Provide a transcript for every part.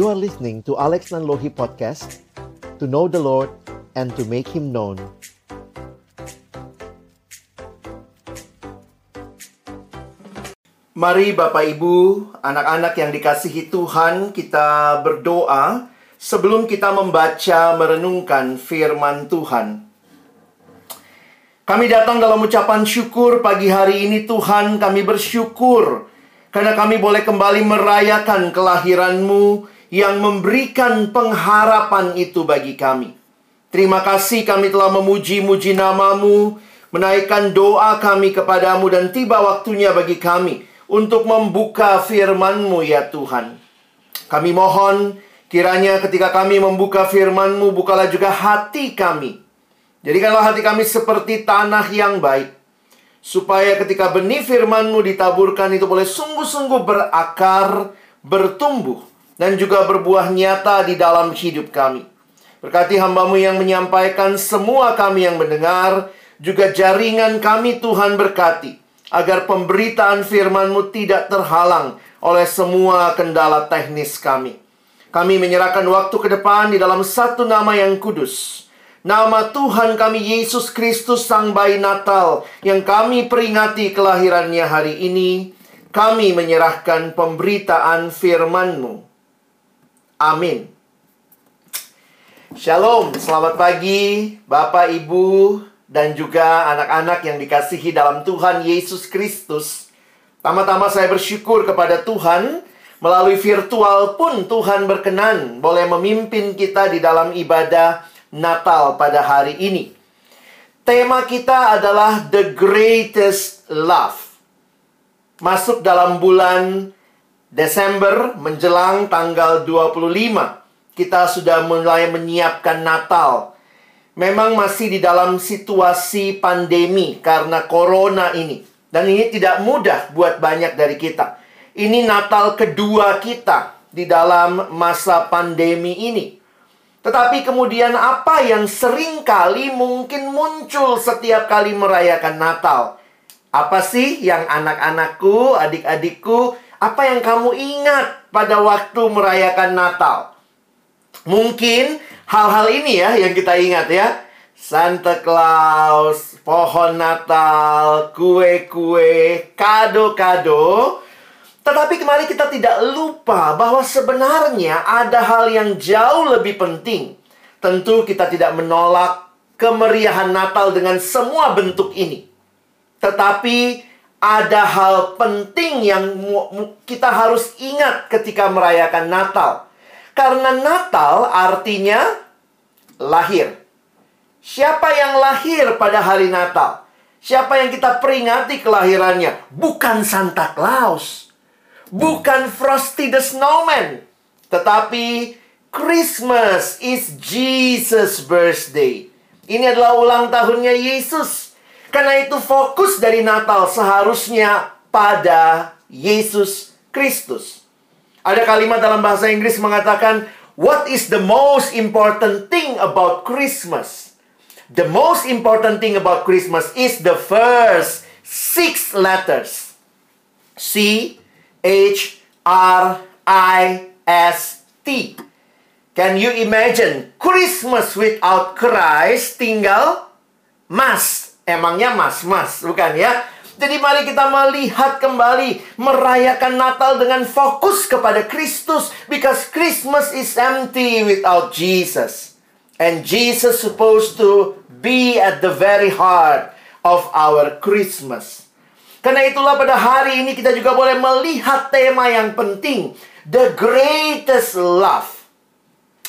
You are listening to Alex Nanlohi Podcast To know the Lord and to make Him known Mari Bapak Ibu, anak-anak yang dikasihi Tuhan, kita berdoa sebelum kita membaca merenungkan firman Tuhan. Kami datang dalam ucapan syukur pagi hari ini Tuhan, kami bersyukur karena kami boleh kembali merayakan kelahiranmu yang memberikan pengharapan itu bagi kami. Terima kasih kami telah memuji-muji namamu, menaikkan doa kami kepadamu dan tiba waktunya bagi kami untuk membuka firman-Mu ya Tuhan. Kami mohon kiranya ketika kami membuka firman-Mu, bukalah juga hati kami. Jadikanlah hati kami seperti tanah yang baik. Supaya ketika benih firman-Mu ditaburkan itu boleh sungguh-sungguh berakar, bertumbuh, dan juga berbuah nyata di dalam hidup kami. Berkati hambamu yang menyampaikan semua kami yang mendengar, juga jaringan kami Tuhan berkati agar pemberitaan firman-Mu tidak terhalang oleh semua kendala teknis kami. Kami menyerahkan waktu ke depan di dalam satu nama yang kudus. Nama Tuhan kami Yesus Kristus Sang Bayi Natal yang kami peringati kelahirannya hari ini. Kami menyerahkan pemberitaan firman-Mu. Amin. Shalom, selamat pagi Bapak, Ibu, dan juga anak-anak yang dikasihi dalam Tuhan Yesus Kristus. Tama-tama saya bersyukur kepada Tuhan, melalui virtual pun Tuhan berkenan boleh memimpin kita di dalam ibadah Natal pada hari ini. Tema kita adalah The Greatest Love. Masuk dalam bulan Desember menjelang tanggal 25. Kita sudah mulai menyiapkan Natal memang masih di dalam situasi pandemi karena corona ini. Dan ini tidak mudah buat banyak dari kita. Ini Natal kedua kita di dalam masa pandemi ini. Tetapi kemudian apa yang sering kali mungkin muncul setiap kali merayakan Natal? Apa sih yang anak-anakku, adik-adikku, apa yang kamu ingat pada waktu merayakan Natal? Mungkin hal-hal ini ya yang kita ingat ya. Santa Claus, pohon Natal, kue-kue, kado-kado. Tetapi kemarin kita tidak lupa bahwa sebenarnya ada hal yang jauh lebih penting. Tentu kita tidak menolak kemeriahan Natal dengan semua bentuk ini. Tetapi ada hal penting yang kita harus ingat ketika merayakan Natal. Karena Natal artinya lahir. Siapa yang lahir pada hari Natal? Siapa yang kita peringati kelahirannya? Bukan Santa Claus. Bukan Frosty the Snowman. Tetapi Christmas is Jesus' birthday. Ini adalah ulang tahunnya Yesus. Karena itu fokus dari Natal seharusnya pada Yesus Kristus. Ada kalimat dalam bahasa Inggris mengatakan, What is the most important thing about Christmas? The most important thing about Christmas is the first six letters. C H R I S T. Can you imagine Christmas without Christ tinggal mas. Emangnya mas-mas, bukan ya? Jadi mari kita melihat kembali merayakan Natal dengan fokus kepada Kristus because Christmas is empty without Jesus. And Jesus supposed to be at the very heart of our Christmas. Karena itulah pada hari ini kita juga boleh melihat tema yang penting. The greatest love.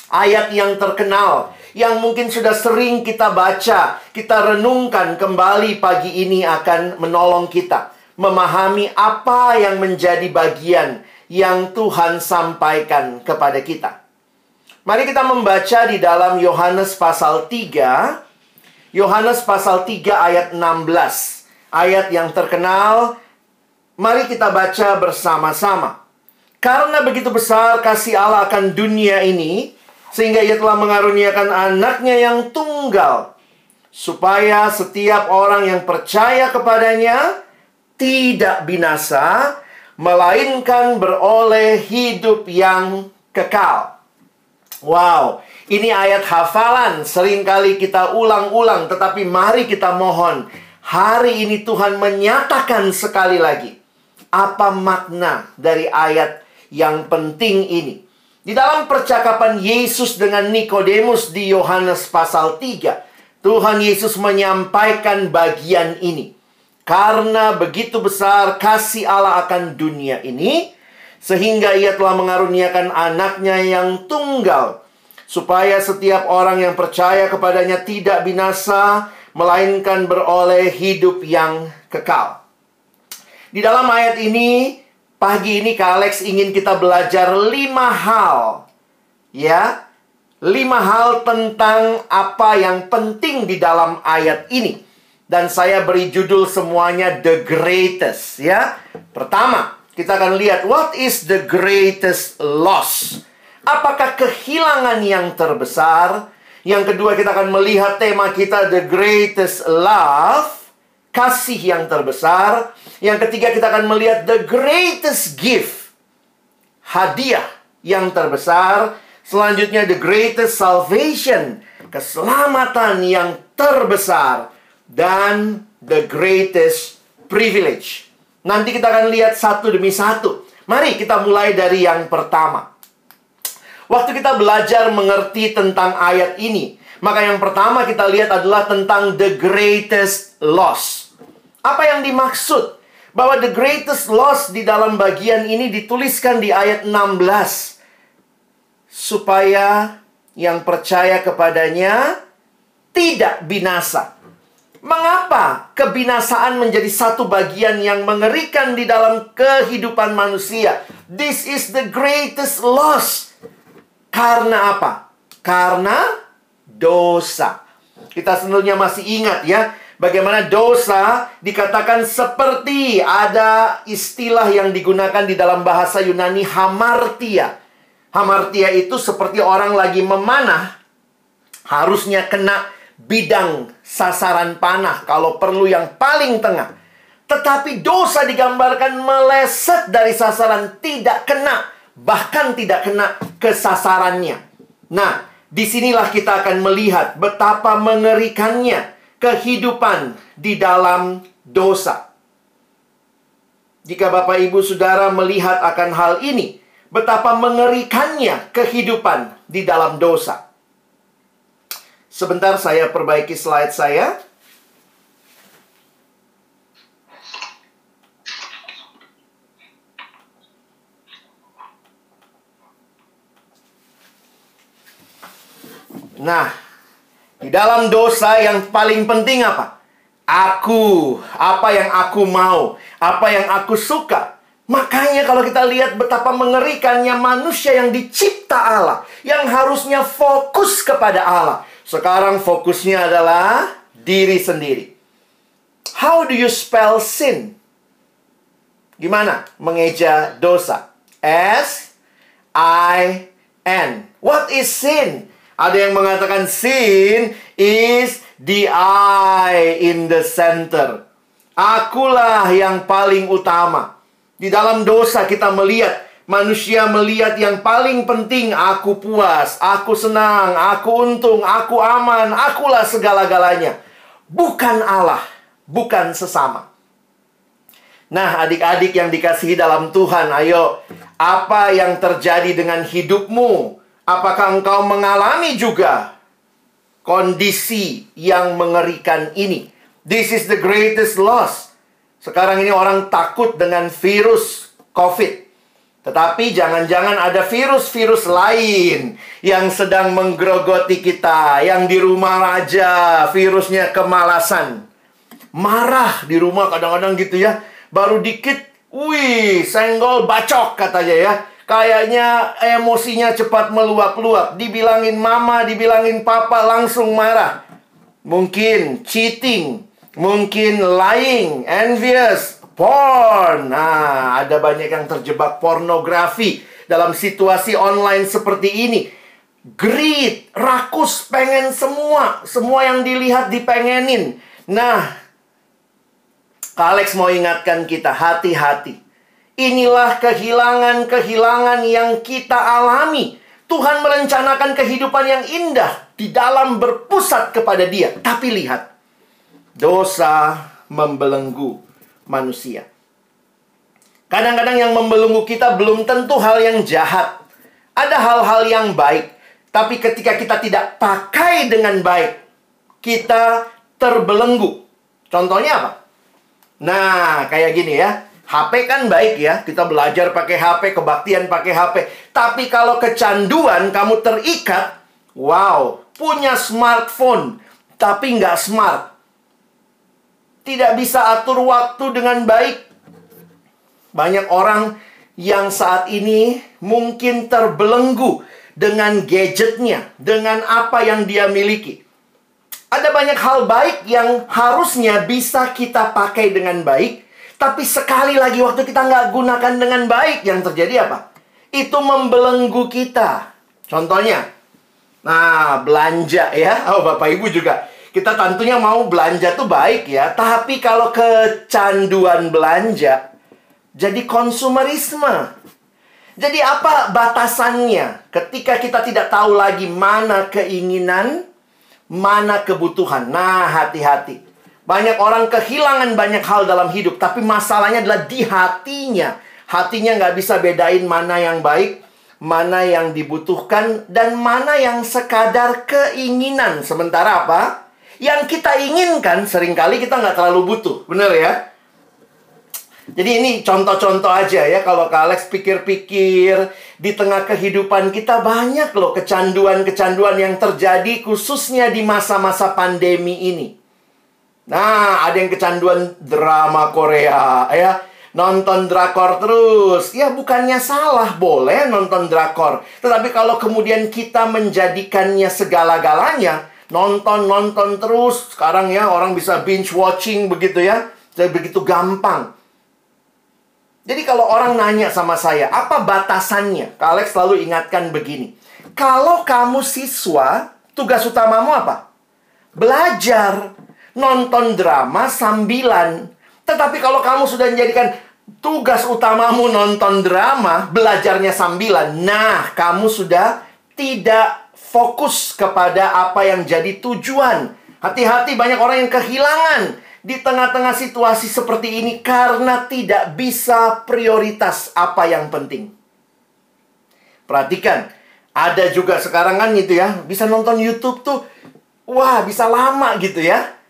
Ayat yang terkenal. Yang mungkin sudah sering kita baca. Kita renungkan kembali pagi ini akan menolong kita. Memahami apa yang menjadi bagian yang Tuhan sampaikan kepada kita. Mari kita membaca di dalam Yohanes pasal 3. Yohanes pasal 3 ayat 16. Ayat yang terkenal. Mari kita baca bersama-sama. Karena begitu besar kasih Allah akan dunia ini, sehingga ia telah mengaruniakan anaknya yang tunggal, supaya setiap orang yang percaya kepadanya tidak binasa, melainkan beroleh hidup yang kekal. Wow, ini ayat hafalan sering kali kita ulang-ulang tetapi mari kita mohon hari ini Tuhan menyatakan sekali lagi apa makna dari ayat yang penting ini. Di dalam percakapan Yesus dengan Nikodemus di Yohanes pasal 3, Tuhan Yesus menyampaikan bagian ini. Karena begitu besar kasih Allah akan dunia ini, sehingga ia telah mengaruniakan anaknya yang tunggal, supaya setiap orang yang percaya kepadanya tidak binasa, melainkan beroleh hidup yang kekal. Di dalam ayat ini, Pagi ini Kak Alex ingin kita belajar lima hal. Ya, lima hal tentang apa yang penting di dalam ayat ini. Dan saya beri judul semuanya The Greatest. Ya, pertama kita akan lihat what is the greatest loss. Apakah kehilangan yang terbesar? Yang kedua kita akan melihat tema kita The Greatest Love kasih yang terbesar. Yang ketiga kita akan melihat the greatest gift. Hadiah yang terbesar. Selanjutnya the greatest salvation. Keselamatan yang terbesar. Dan the greatest privilege. Nanti kita akan lihat satu demi satu. Mari kita mulai dari yang pertama. Waktu kita belajar mengerti tentang ayat ini, maka yang pertama kita lihat adalah tentang the greatest loss. Apa yang dimaksud? Bahwa the greatest loss di dalam bagian ini dituliskan di ayat 16. Supaya yang percaya kepadanya tidak binasa. Mengapa kebinasaan menjadi satu bagian yang mengerikan di dalam kehidupan manusia? This is the greatest loss. Karena apa? Karena dosa. Kita sebenarnya masih ingat ya, Bagaimana dosa dikatakan seperti ada istilah yang digunakan di dalam bahasa Yunani hamartia. Hamartia itu seperti orang lagi memanah, harusnya kena bidang sasaran panah kalau perlu yang paling tengah. Tetapi dosa digambarkan meleset dari sasaran, tidak kena, bahkan tidak kena ke sasarannya. Nah, di sinilah kita akan melihat betapa mengerikannya kehidupan di dalam dosa. Jika Bapak Ibu Saudara melihat akan hal ini, betapa mengerikannya kehidupan di dalam dosa. Sebentar saya perbaiki slide saya. Nah, di dalam dosa yang paling penting apa? Aku, apa yang aku mau, apa yang aku suka. Makanya kalau kita lihat betapa mengerikannya manusia yang dicipta Allah, yang harusnya fokus kepada Allah. Sekarang fokusnya adalah diri sendiri. How do you spell sin? Gimana mengeja dosa? S I N. What is sin? Ada yang mengatakan sin is the I in the center. Akulah yang paling utama. Di dalam dosa kita melihat manusia melihat yang paling penting aku puas, aku senang, aku untung, aku aman, akulah segala-galanya. Bukan Allah, bukan sesama. Nah, adik-adik yang dikasihi dalam Tuhan, ayo, apa yang terjadi dengan hidupmu? Apakah engkau mengalami juga kondisi yang mengerikan ini? This is the greatest loss. Sekarang ini orang takut dengan virus COVID. Tetapi jangan-jangan ada virus-virus lain yang sedang menggerogoti kita, yang di rumah aja virusnya kemalasan. Marah di rumah kadang-kadang gitu ya. Baru dikit, wih, senggol bacok katanya ya. Kayaknya emosinya cepat meluap-luap. Dibilangin mama, dibilangin papa, langsung marah. Mungkin cheating, mungkin lying, envious, porn. Nah, ada banyak yang terjebak pornografi dalam situasi online seperti ini. Greed, rakus, pengen semua. Semua yang dilihat dipengenin. Nah, Alex mau ingatkan kita, hati-hati. Inilah kehilangan-kehilangan yang kita alami. Tuhan merencanakan kehidupan yang indah di dalam berpusat kepada Dia. Tapi lihat, dosa membelenggu manusia. Kadang-kadang yang membelenggu kita belum tentu hal yang jahat. Ada hal-hal yang baik, tapi ketika kita tidak pakai dengan baik, kita terbelenggu. Contohnya apa? Nah, kayak gini ya. HP kan baik ya, kita belajar pakai HP, kebaktian pakai HP. Tapi kalau kecanduan, kamu terikat, wow, punya smartphone, tapi nggak smart. Tidak bisa atur waktu dengan baik. Banyak orang yang saat ini mungkin terbelenggu dengan gadgetnya, dengan apa yang dia miliki. Ada banyak hal baik yang harusnya bisa kita pakai dengan baik, tapi sekali lagi waktu kita nggak gunakan dengan baik, yang terjadi apa? Itu membelenggu kita. Contohnya, nah belanja ya, oh bapak ibu juga. Kita tentunya mau belanja tuh baik ya, tapi kalau kecanduan belanja, jadi konsumerisme. Jadi apa batasannya ketika kita tidak tahu lagi mana keinginan, mana kebutuhan. Nah, hati-hati. Banyak orang kehilangan banyak hal dalam hidup, tapi masalahnya adalah di hatinya. Hatinya nggak bisa bedain mana yang baik, mana yang dibutuhkan, dan mana yang sekadar keinginan. Sementara apa? Yang kita inginkan sering kali kita nggak terlalu butuh. Bener ya? Jadi ini contoh-contoh aja ya kalau Kak Alex pikir-pikir di tengah kehidupan kita banyak loh kecanduan-kecanduan yang terjadi khususnya di masa-masa pandemi ini. Nah, ada yang kecanduan drama Korea ya. Nonton drakor terus. Ya bukannya salah, boleh nonton drakor. Tetapi kalau kemudian kita menjadikannya segala-galanya, nonton-nonton terus. Sekarang ya orang bisa binge watching begitu ya. Jadi begitu gampang. Jadi kalau orang nanya sama saya, apa batasannya? Kak Alex selalu ingatkan begini. Kalau kamu siswa, tugas utamamu apa? Belajar. Nonton drama sambilan. Tetapi kalau kamu sudah menjadikan tugas utamamu nonton drama, belajarnya sambilan. Nah, kamu sudah tidak fokus kepada apa yang jadi tujuan. Hati-hati banyak orang yang kehilangan di tengah-tengah situasi seperti ini karena tidak bisa prioritas apa yang penting. Perhatikan, ada juga sekarang kan gitu ya, bisa nonton YouTube tuh, wah bisa lama gitu ya.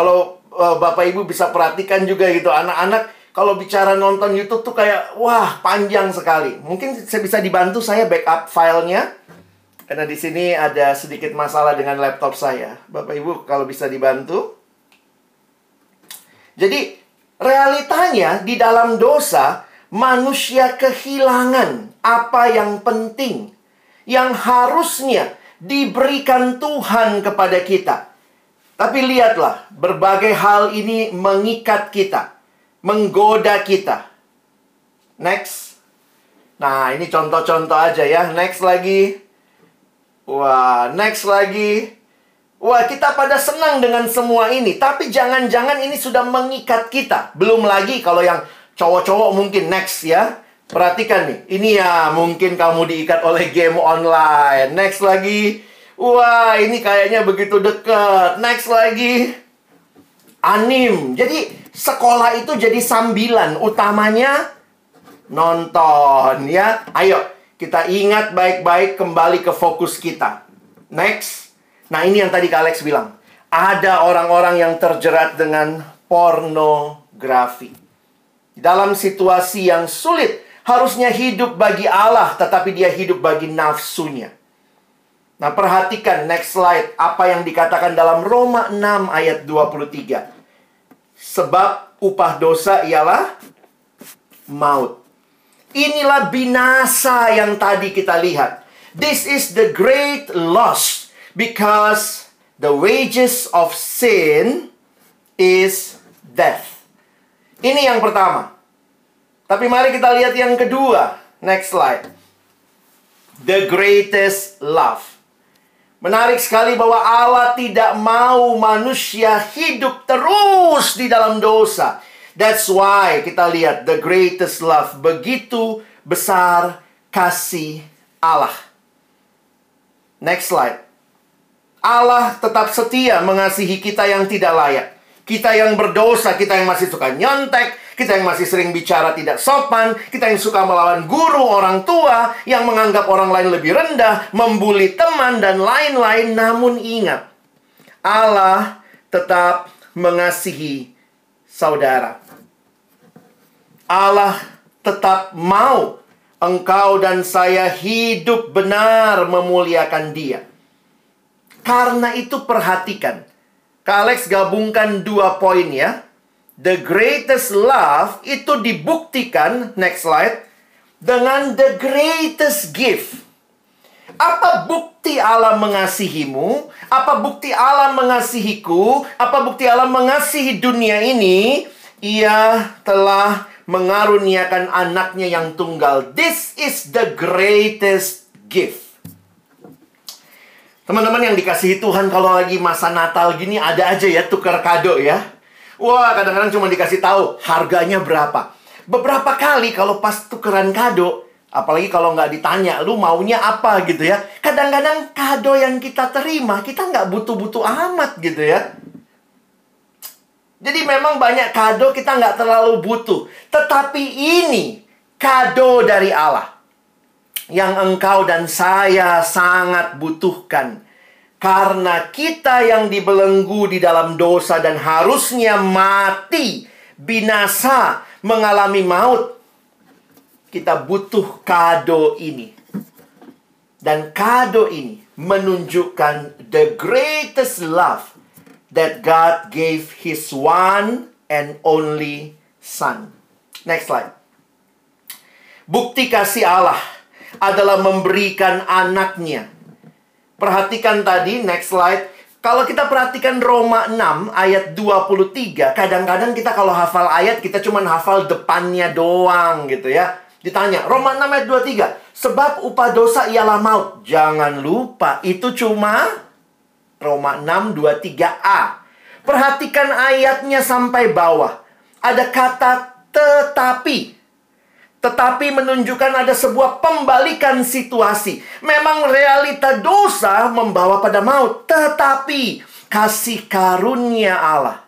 Kalau uh, Bapak Ibu bisa perhatikan juga gitu, anak-anak kalau bicara nonton YouTube tuh kayak, wah panjang sekali. Mungkin saya bisa dibantu saya backup filenya. Karena di sini ada sedikit masalah dengan laptop saya. Bapak Ibu kalau bisa dibantu. Jadi realitanya di dalam dosa manusia kehilangan apa yang penting yang harusnya diberikan Tuhan kepada kita. Tapi lihatlah, berbagai hal ini mengikat kita, menggoda kita. Next. Nah, ini contoh-contoh aja ya. Next lagi. Wah, next lagi. Wah, kita pada senang dengan semua ini, tapi jangan-jangan ini sudah mengikat kita. Belum lagi kalau yang cowok-cowok mungkin next ya. Perhatikan nih, ini ya mungkin kamu diikat oleh game online. Next lagi, wah ini kayaknya begitu deket. Next lagi, anim. Jadi sekolah itu jadi sambilan, utamanya nonton ya. Ayo, kita ingat baik-baik kembali ke fokus kita. Next. Nah ini yang tadi Kak Alex bilang. Ada orang-orang yang terjerat dengan pornografi. Dalam situasi yang sulit, harusnya hidup bagi Allah, tetapi dia hidup bagi nafsunya. Nah perhatikan next slide, apa yang dikatakan dalam Roma 6 ayat 23. Sebab upah dosa ialah maut. Inilah binasa yang tadi kita lihat. This is the great loss Because the wages of sin is death. Ini yang pertama. Tapi mari kita lihat yang kedua. Next slide. The greatest love. Menarik sekali bahwa Allah tidak mau manusia hidup terus di dalam dosa. That's why kita lihat the greatest love. Begitu besar kasih Allah. Next slide. Allah tetap setia mengasihi kita yang tidak layak. Kita yang berdosa, kita yang masih suka nyontek, kita yang masih sering bicara tidak sopan, kita yang suka melawan guru, orang tua, yang menganggap orang lain lebih rendah, membuli teman, dan lain-lain. Namun ingat, Allah tetap mengasihi saudara. Allah tetap mau engkau dan saya hidup benar memuliakan Dia. Karena itu perhatikan. Kak Alex gabungkan dua poin ya. The greatest love itu dibuktikan, next slide, dengan the greatest gift. Apa bukti Allah mengasihimu? Apa bukti Allah mengasihiku? Apa bukti Allah mengasihi dunia ini? Ia telah mengaruniakan anaknya yang tunggal. This is the greatest gift. Teman-teman yang dikasihi Tuhan kalau lagi masa Natal gini ada aja ya tukar kado ya. Wah, kadang-kadang cuma dikasih tahu harganya berapa. Beberapa kali kalau pas tukeran kado, apalagi kalau nggak ditanya, lu maunya apa gitu ya. Kadang-kadang kado yang kita terima, kita nggak butuh-butuh amat gitu ya. Jadi memang banyak kado kita nggak terlalu butuh. Tetapi ini kado dari Allah yang engkau dan saya sangat butuhkan. Karena kita yang dibelenggu di dalam dosa dan harusnya mati, binasa, mengalami maut. Kita butuh kado ini. Dan kado ini menunjukkan the greatest love that God gave His one and only Son. Next slide. Bukti kasih Allah adalah memberikan anaknya. Perhatikan tadi, next slide. Kalau kita perhatikan Roma 6 ayat 23, kadang-kadang kita kalau hafal ayat kita cuma hafal depannya doang gitu ya. Ditanya, Roma 6 ayat 23, sebab upah dosa ialah maut. Jangan lupa, itu cuma Roma 6 23a. Perhatikan ayatnya sampai bawah. Ada kata tetapi. Tetapi menunjukkan ada sebuah pembalikan situasi. Memang realita dosa membawa pada maut. Tetapi kasih karunia Allah.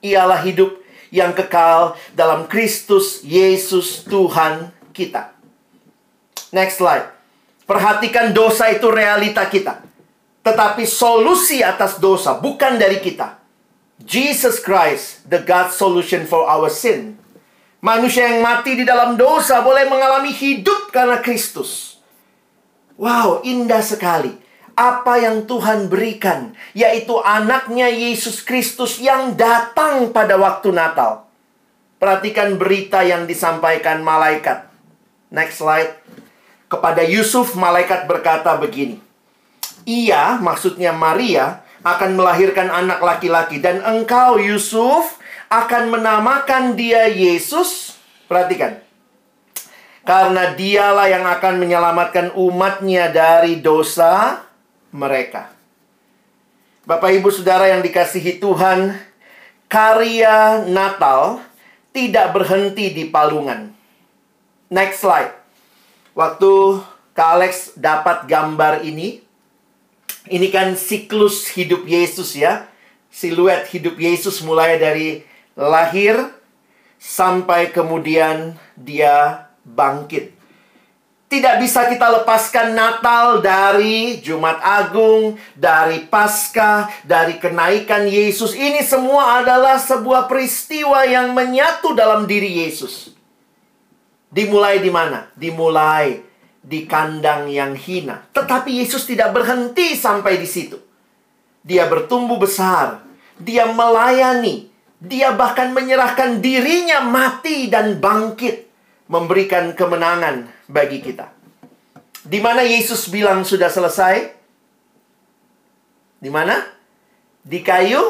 Ialah hidup yang kekal dalam Kristus Yesus Tuhan kita. Next slide. Perhatikan dosa itu realita kita. Tetapi solusi atas dosa bukan dari kita. Jesus Christ, the God solution for our sin Manusia yang mati di dalam dosa boleh mengalami hidup karena Kristus. Wow, indah sekali. Apa yang Tuhan berikan, yaitu anaknya Yesus Kristus yang datang pada waktu Natal. Perhatikan berita yang disampaikan malaikat. Next slide. Kepada Yusuf, malaikat berkata begini. Ia, maksudnya Maria, akan melahirkan anak laki-laki. Dan engkau, Yusuf, akan menamakan dia Yesus. Perhatikan. Karena dialah yang akan menyelamatkan umatnya dari dosa mereka. Bapak ibu saudara yang dikasihi Tuhan, karya Natal tidak berhenti di palungan. Next slide. Waktu Kak Alex dapat gambar ini, ini kan siklus hidup Yesus ya. Siluet hidup Yesus mulai dari lahir sampai kemudian dia bangkit. Tidak bisa kita lepaskan Natal dari Jumat Agung, dari Paskah, dari kenaikan Yesus. Ini semua adalah sebuah peristiwa yang menyatu dalam diri Yesus. Dimulai di mana? Dimulai di kandang yang hina. Tetapi Yesus tidak berhenti sampai di situ. Dia bertumbuh besar. Dia melayani dia bahkan menyerahkan dirinya mati dan bangkit. Memberikan kemenangan bagi kita. Di mana Yesus bilang sudah selesai? Di mana? Di kayu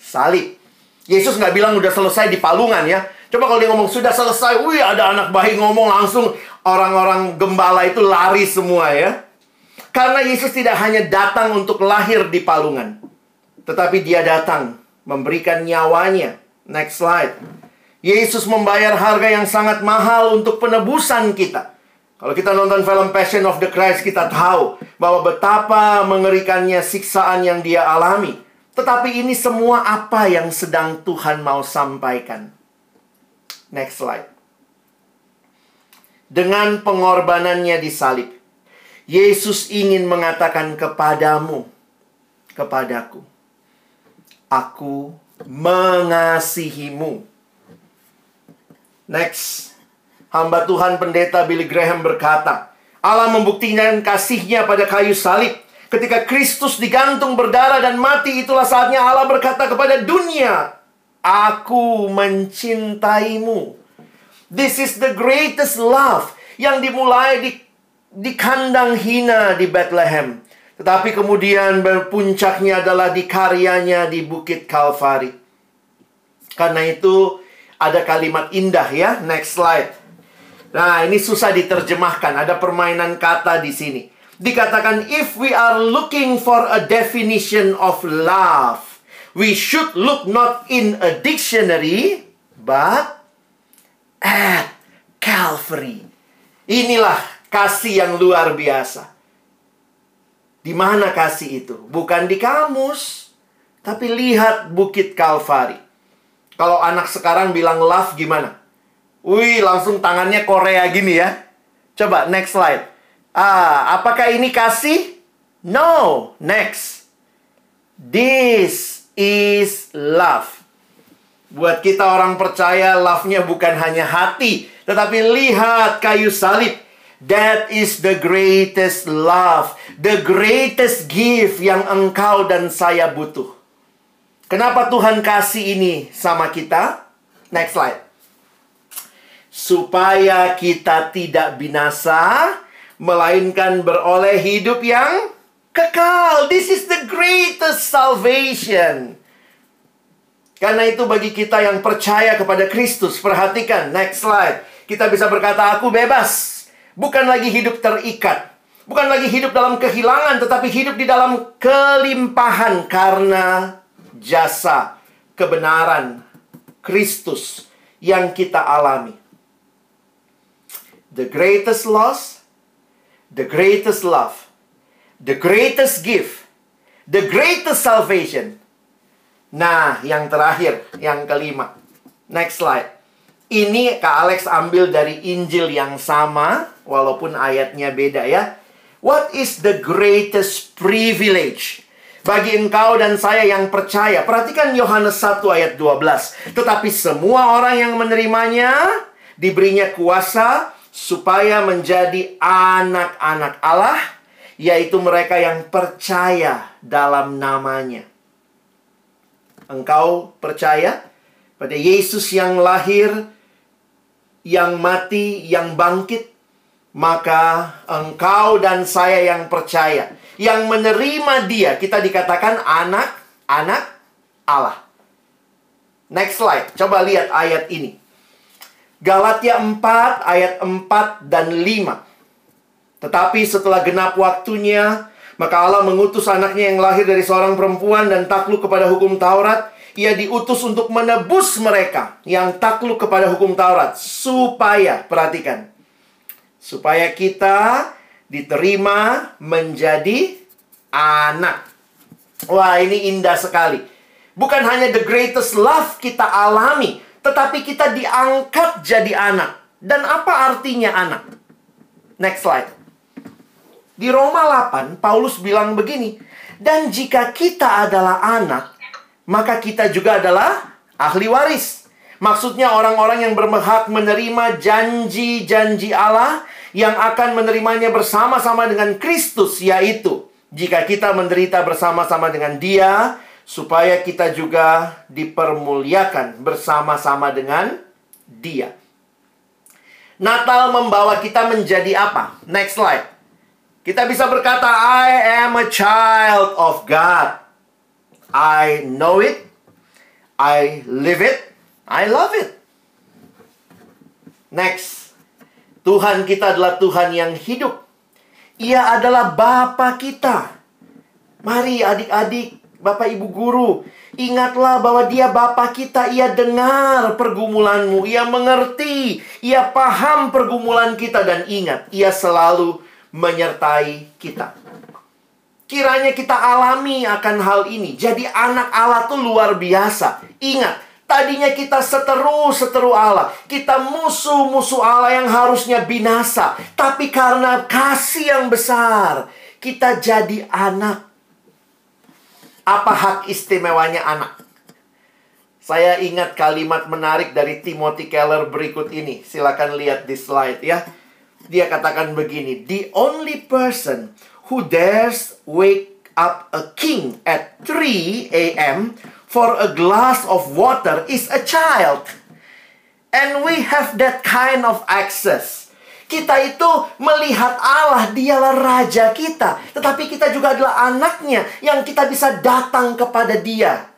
salib. Yesus nggak bilang udah selesai di palungan ya. Coba kalau dia ngomong sudah selesai, wih ada anak bayi ngomong langsung orang-orang gembala itu lari semua ya. Karena Yesus tidak hanya datang untuk lahir di palungan. Tetapi dia datang memberikan nyawanya Next slide. Yesus membayar harga yang sangat mahal untuk penebusan kita. Kalau kita nonton film Passion of the Christ, kita tahu bahwa betapa mengerikannya siksaan yang dia alami. Tetapi ini semua apa yang sedang Tuhan mau sampaikan. Next slide. Dengan pengorbanannya di salib, Yesus ingin mengatakan kepadamu, kepadaku, Aku mengasihimu. Next. Hamba Tuhan Pendeta Billy Graham berkata, Allah membuktikan kasihnya pada kayu salib. Ketika Kristus digantung berdarah dan mati, itulah saatnya Allah berkata kepada dunia, Aku mencintaimu. This is the greatest love yang dimulai di, di kandang hina di Bethlehem. Tetapi kemudian berpuncaknya adalah di karyanya di Bukit Kalvari. Karena itu, ada kalimat indah ya. Next slide. Nah, ini susah diterjemahkan. Ada permainan kata di sini. Dikatakan, if we are looking for a definition of love, we should look not in a dictionary, but at Calvary. Inilah kasih yang luar biasa. Di mana kasih itu? Bukan di kamus, tapi lihat Bukit Kalvari. Kalau anak sekarang bilang love gimana? Wih, langsung tangannya Korea gini ya. Coba next slide. Ah, apakah ini kasih? No. Next. This is love. Buat kita orang percaya, love-nya bukan hanya hati, tetapi lihat kayu salib. That is the greatest love, the greatest gift yang engkau dan saya butuh. Kenapa Tuhan kasih ini sama kita? Next slide. Supaya kita tidak binasa, melainkan beroleh hidup yang kekal. This is the greatest salvation. Karena itu bagi kita yang percaya kepada Kristus, perhatikan next slide. Kita bisa berkata aku bebas. Bukan lagi hidup terikat. Bukan lagi hidup dalam kehilangan, tetapi hidup di dalam kelimpahan karena jasa kebenaran Kristus yang kita alami. The greatest loss, the greatest love, the greatest gift, the greatest salvation. Nah, yang terakhir, yang kelima. Next slide. Ini Kak Alex ambil dari Injil yang sama, walaupun ayatnya beda ya. What is the greatest privilege bagi engkau dan saya yang percaya. Perhatikan Yohanes 1 ayat 12. Tetapi semua orang yang menerimanya diberinya kuasa supaya menjadi anak-anak Allah, yaitu mereka yang percaya dalam namanya. Engkau percaya pada Yesus yang lahir, yang mati, yang bangkit, maka engkau dan saya yang percaya yang menerima dia, kita dikatakan anak-anak Allah. Next slide, coba lihat ayat ini. Galatia 4 ayat 4 dan 5. Tetapi setelah genap waktunya, maka Allah mengutus anaknya yang lahir dari seorang perempuan dan takluk kepada hukum Taurat. Ia diutus untuk menebus mereka yang takluk kepada hukum Taurat. Supaya, perhatikan. Supaya kita diterima menjadi anak. Wah, ini indah sekali. Bukan hanya the greatest love kita alami, tetapi kita diangkat jadi anak. Dan apa artinya anak? Next slide. Di Roma 8, Paulus bilang begini, "Dan jika kita adalah anak, maka kita juga adalah ahli waris." Maksudnya orang-orang yang berhak menerima janji-janji Allah yang akan menerimanya bersama-sama dengan Kristus, yaitu jika kita menderita bersama-sama dengan Dia, supaya kita juga dipermuliakan bersama-sama dengan Dia. Natal membawa kita menjadi apa? Next slide. Kita bisa berkata, I am a child of God. I know it. I live it. I love it. Next. Tuhan kita adalah Tuhan yang hidup. Ia adalah Bapa kita. Mari adik-adik Bapak Ibu guru, ingatlah bahwa dia Bapak kita, ia dengar pergumulanmu, ia mengerti, ia paham pergumulan kita dan ingat, ia selalu menyertai kita. Kiranya kita alami akan hal ini. Jadi anak Allah tuh luar biasa. Ingat, tadinya kita seteru-seteru Allah. Kita musuh-musuh Allah yang harusnya binasa. Tapi karena kasih yang besar, kita jadi anak. Apa hak istimewanya anak? Saya ingat kalimat menarik dari Timothy Keller berikut ini. Silakan lihat di slide ya. Dia katakan begini, "The only person who dares wake up a king at 3 a.m. for a glass of water is a child. And we have that kind of access. Kita itu melihat Allah, dialah raja kita. Tetapi kita juga adalah anaknya yang kita bisa datang kepada dia.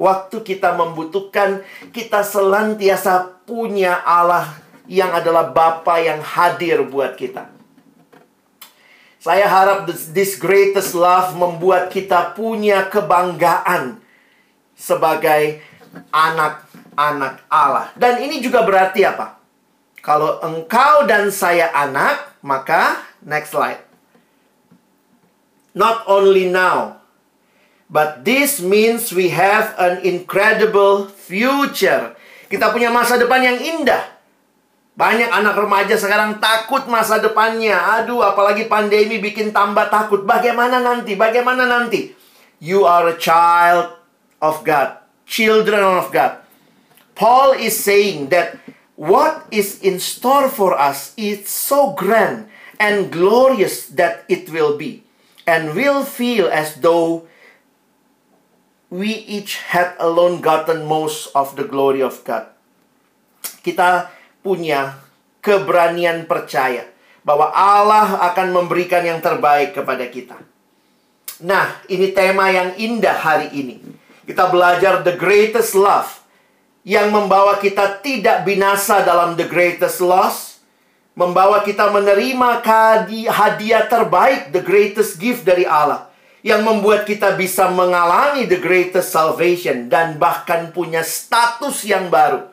Waktu kita membutuhkan, kita selantiasa punya Allah yang adalah Bapa yang hadir buat kita. Saya harap this, greatest love membuat kita punya kebanggaan sebagai anak-anak Allah. Dan ini juga berarti apa? Kalau engkau dan saya anak, maka next slide. Not only now, but this means we have an incredible future. Kita punya masa depan yang indah. Banyak anak remaja sekarang takut masa depannya. Aduh, apalagi pandemi bikin tambah takut. Bagaimana nanti? Bagaimana nanti? You are a child of God. Children of God. Paul is saying that what is in store for us is so grand and glorious that it will be. And we'll feel as though we each had alone gotten most of the glory of God. Kita punya keberanian percaya bahwa Allah akan memberikan yang terbaik kepada kita. Nah, ini tema yang indah hari ini. Kita belajar the greatest love yang membawa kita tidak binasa dalam the greatest loss, membawa kita menerima hadiah terbaik, the greatest gift dari Allah, yang membuat kita bisa mengalami the greatest salvation dan bahkan punya status yang baru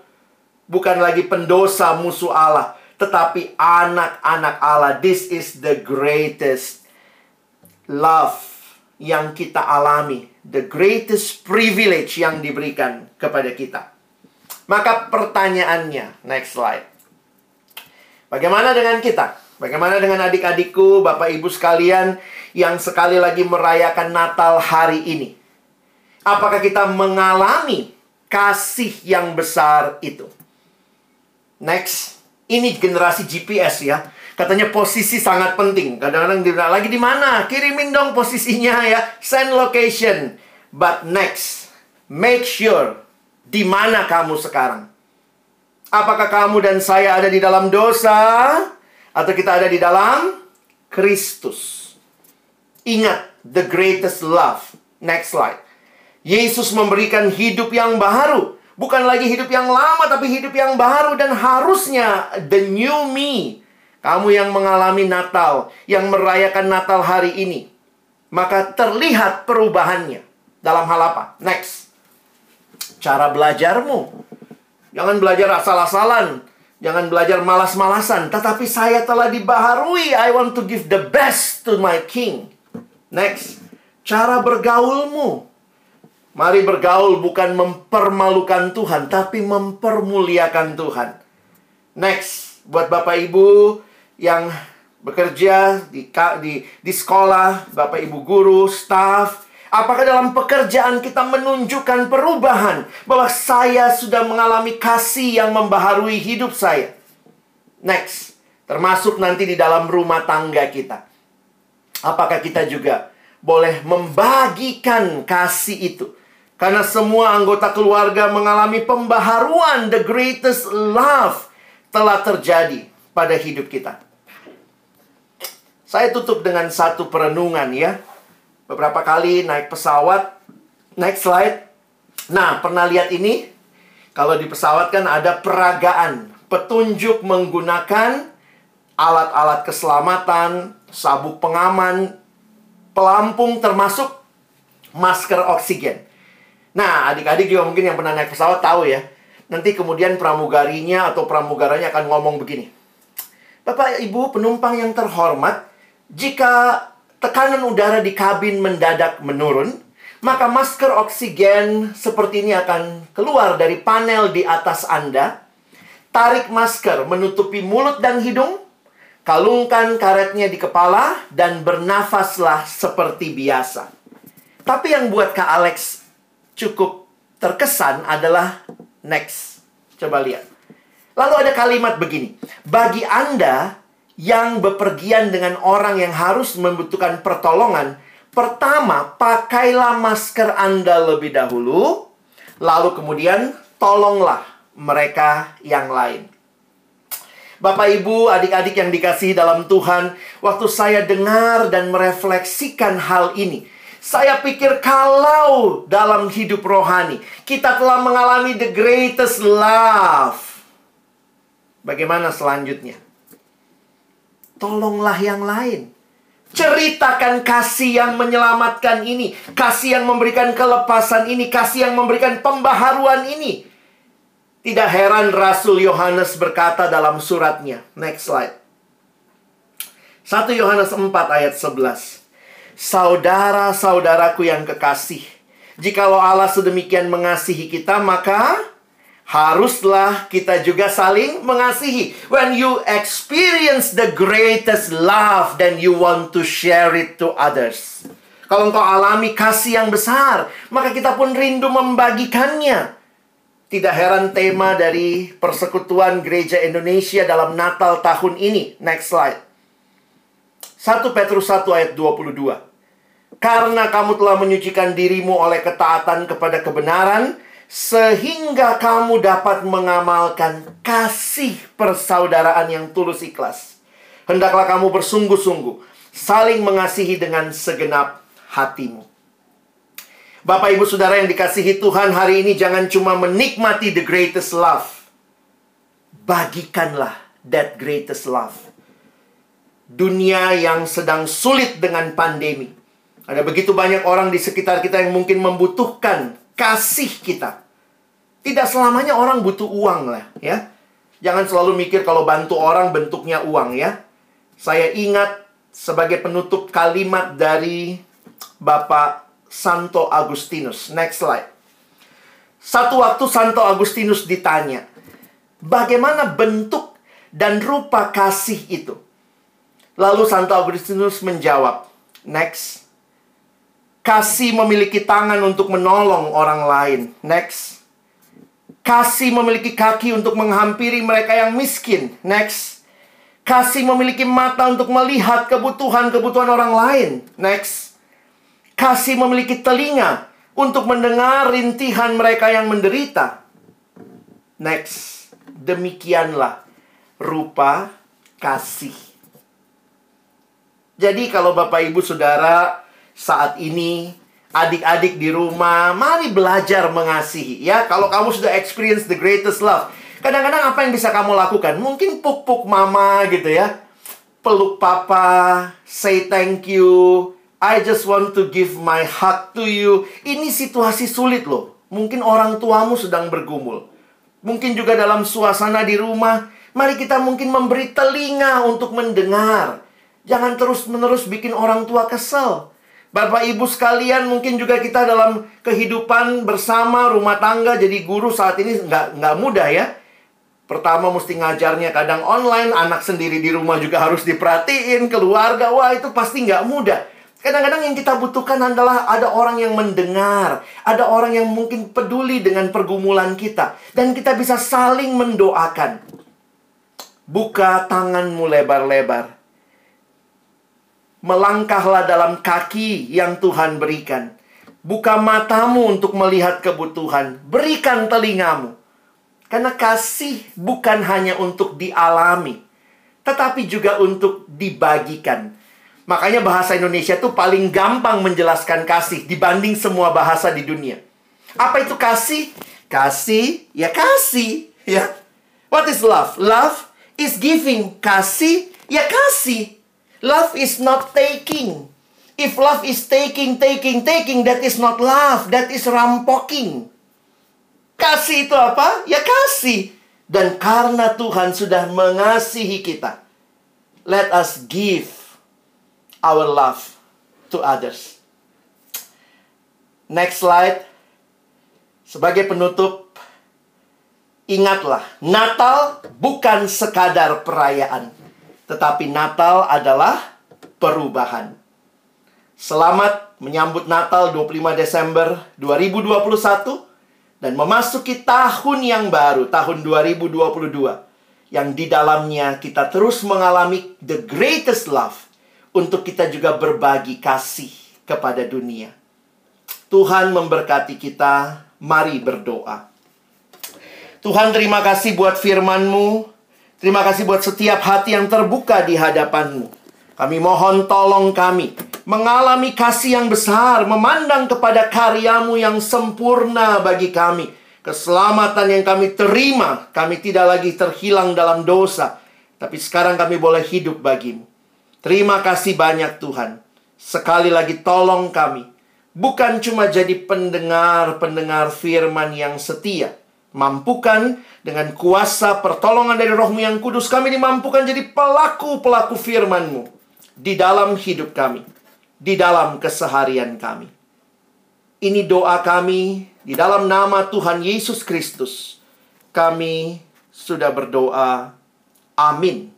bukan lagi pendosa musuh Allah, tetapi anak-anak Allah. This is the greatest love yang kita alami, the greatest privilege yang diberikan kepada kita. Maka pertanyaannya, next slide. Bagaimana dengan kita? Bagaimana dengan adik-adikku, Bapak Ibu sekalian yang sekali lagi merayakan Natal hari ini? Apakah kita mengalami kasih yang besar itu? Next, ini generasi GPS ya. Katanya posisi sangat penting. Kadang-kadang dia lagi di mana? Kirimin dong posisinya ya. Send location. But next, make sure di mana kamu sekarang. Apakah kamu dan saya ada di dalam dosa atau kita ada di dalam Kristus? Ingat the greatest love. Next slide. Yesus memberikan hidup yang baru Bukan lagi hidup yang lama, tapi hidup yang baru dan harusnya the new me. Kamu yang mengalami Natal, yang merayakan Natal hari ini. Maka terlihat perubahannya. Dalam hal apa? Next. Cara belajarmu. Jangan belajar asal-asalan. Jangan belajar malas-malasan. Tetapi saya telah dibaharui. I want to give the best to my king. Next. Cara bergaulmu. Mari bergaul bukan mempermalukan Tuhan, tapi mempermuliakan Tuhan. Next, buat Bapak Ibu yang bekerja di, di, di sekolah, Bapak Ibu guru, staff, apakah dalam pekerjaan kita menunjukkan perubahan bahwa saya sudah mengalami kasih yang membaharui hidup saya? Next, termasuk nanti di dalam rumah tangga kita. Apakah kita juga boleh membagikan kasih itu karena semua anggota keluarga mengalami pembaharuan the greatest love telah terjadi pada hidup kita. Saya tutup dengan satu perenungan ya. Beberapa kali naik pesawat. Next slide. Nah, pernah lihat ini? Kalau di pesawat kan ada peragaan. Petunjuk menggunakan alat-alat keselamatan, sabuk pengaman, pelampung termasuk masker oksigen. Nah, adik-adik juga mungkin yang pernah naik pesawat tahu ya. Nanti kemudian pramugarinya atau pramugaranya akan ngomong begini. Bapak, Ibu, penumpang yang terhormat, jika tekanan udara di kabin mendadak menurun, maka masker oksigen seperti ini akan keluar dari panel di atas Anda. Tarik masker menutupi mulut dan hidung, kalungkan karetnya di kepala, dan bernafaslah seperti biasa. Tapi yang buat Kak Alex cukup terkesan adalah next. Coba lihat. Lalu ada kalimat begini. Bagi Anda yang bepergian dengan orang yang harus membutuhkan pertolongan, pertama pakailah masker Anda lebih dahulu, lalu kemudian tolonglah mereka yang lain. Bapak, Ibu, adik-adik yang dikasihi dalam Tuhan, waktu saya dengar dan merefleksikan hal ini, saya pikir kalau dalam hidup rohani kita telah mengalami the greatest love. Bagaimana selanjutnya? Tolonglah yang lain. Ceritakan kasih yang menyelamatkan ini, kasih yang memberikan kelepasan ini, kasih yang memberikan pembaharuan ini. Tidak heran Rasul Yohanes berkata dalam suratnya. Next slide. 1 Yohanes 4 ayat 11. Saudara-saudaraku yang kekasih, jikalau Allah sedemikian mengasihi kita, maka haruslah kita juga saling mengasihi. When you experience the greatest love, then you want to share it to others. Kalau engkau alami kasih yang besar, maka kita pun rindu membagikannya. Tidak heran tema dari persekutuan gereja Indonesia dalam Natal tahun ini. Next slide. 1 Petrus 1 ayat 22. Karena kamu telah menyucikan dirimu oleh ketaatan kepada kebenaran, sehingga kamu dapat mengamalkan kasih persaudaraan yang tulus ikhlas. Hendaklah kamu bersungguh-sungguh, saling mengasihi dengan segenap hatimu. Bapak, ibu, saudara yang dikasihi Tuhan, hari ini jangan cuma menikmati the greatest love, bagikanlah that greatest love. Dunia yang sedang sulit dengan pandemi ada begitu banyak orang di sekitar kita yang mungkin membutuhkan kasih kita. Tidak selamanya orang butuh uang lah, ya. Jangan selalu mikir kalau bantu orang bentuknya uang, ya. Saya ingat sebagai penutup kalimat dari Bapak Santo Agustinus. Next slide. Satu waktu Santo Agustinus ditanya, bagaimana bentuk dan rupa kasih itu? Lalu Santo Agustinus menjawab, next. Kasih memiliki tangan untuk menolong orang lain. Next. Kasih memiliki kaki untuk menghampiri mereka yang miskin. Next. Kasih memiliki mata untuk melihat kebutuhan-kebutuhan orang lain. Next. Kasih memiliki telinga untuk mendengar rintihan mereka yang menderita. Next. Demikianlah rupa kasih. Jadi kalau Bapak Ibu Saudara saat ini adik-adik di rumah, mari belajar mengasihi ya. Kalau kamu sudah experience the greatest love, kadang-kadang apa yang bisa kamu lakukan? Mungkin puk-puk mama gitu ya. Peluk papa, say thank you. I just want to give my heart to you. Ini situasi sulit loh. Mungkin orang tuamu sedang bergumul. Mungkin juga dalam suasana di rumah. Mari kita mungkin memberi telinga untuk mendengar. Jangan terus-menerus bikin orang tua kesel. Bapak Ibu sekalian mungkin juga kita dalam kehidupan bersama rumah tangga jadi guru saat ini nggak nggak mudah ya. Pertama mesti ngajarnya kadang online, anak sendiri di rumah juga harus diperhatiin, keluarga, wah itu pasti nggak mudah. Kadang-kadang yang kita butuhkan adalah ada orang yang mendengar, ada orang yang mungkin peduli dengan pergumulan kita, dan kita bisa saling mendoakan. Buka tanganmu lebar-lebar Melangkahlah dalam kaki yang Tuhan berikan. Buka matamu untuk melihat kebutuhan. Berikan telingamu. Karena kasih bukan hanya untuk dialami, tetapi juga untuk dibagikan. Makanya bahasa Indonesia itu paling gampang menjelaskan kasih dibanding semua bahasa di dunia. Apa itu kasih? Kasih, ya kasih, ya. What is love? Love is giving. Kasih, ya kasih. Love is not taking. If love is taking, taking, taking, that is not love, that is rampoking. Kasih itu apa? Ya kasih. Dan karena Tuhan sudah mengasihi kita, let us give our love to others. Next slide. Sebagai penutup, ingatlah, Natal bukan sekadar perayaan, tetapi Natal adalah perubahan. Selamat menyambut Natal 25 Desember 2021 dan memasuki tahun yang baru, tahun 2022 yang di dalamnya kita terus mengalami the greatest love untuk kita juga berbagi kasih kepada dunia. Tuhan memberkati kita, mari berdoa. Tuhan terima kasih buat firman-Mu. Terima kasih buat setiap hati yang terbuka di hadapan-Mu. Kami mohon tolong kami mengalami kasih yang besar, memandang kepada karyamu yang sempurna bagi kami. Keselamatan yang kami terima, kami tidak lagi terhilang dalam dosa. Tapi sekarang kami boleh hidup bagimu. Terima kasih banyak Tuhan. Sekali lagi tolong kami. Bukan cuma jadi pendengar-pendengar firman yang setia. Mampukan dengan kuasa pertolongan dari rohmu yang kudus. Kami dimampukan jadi pelaku-pelaku firmanmu. Di dalam hidup kami di dalam keseharian kami. Ini doa kami di dalam nama Tuhan Yesus Kristus. Kami sudah berdoa. Amin.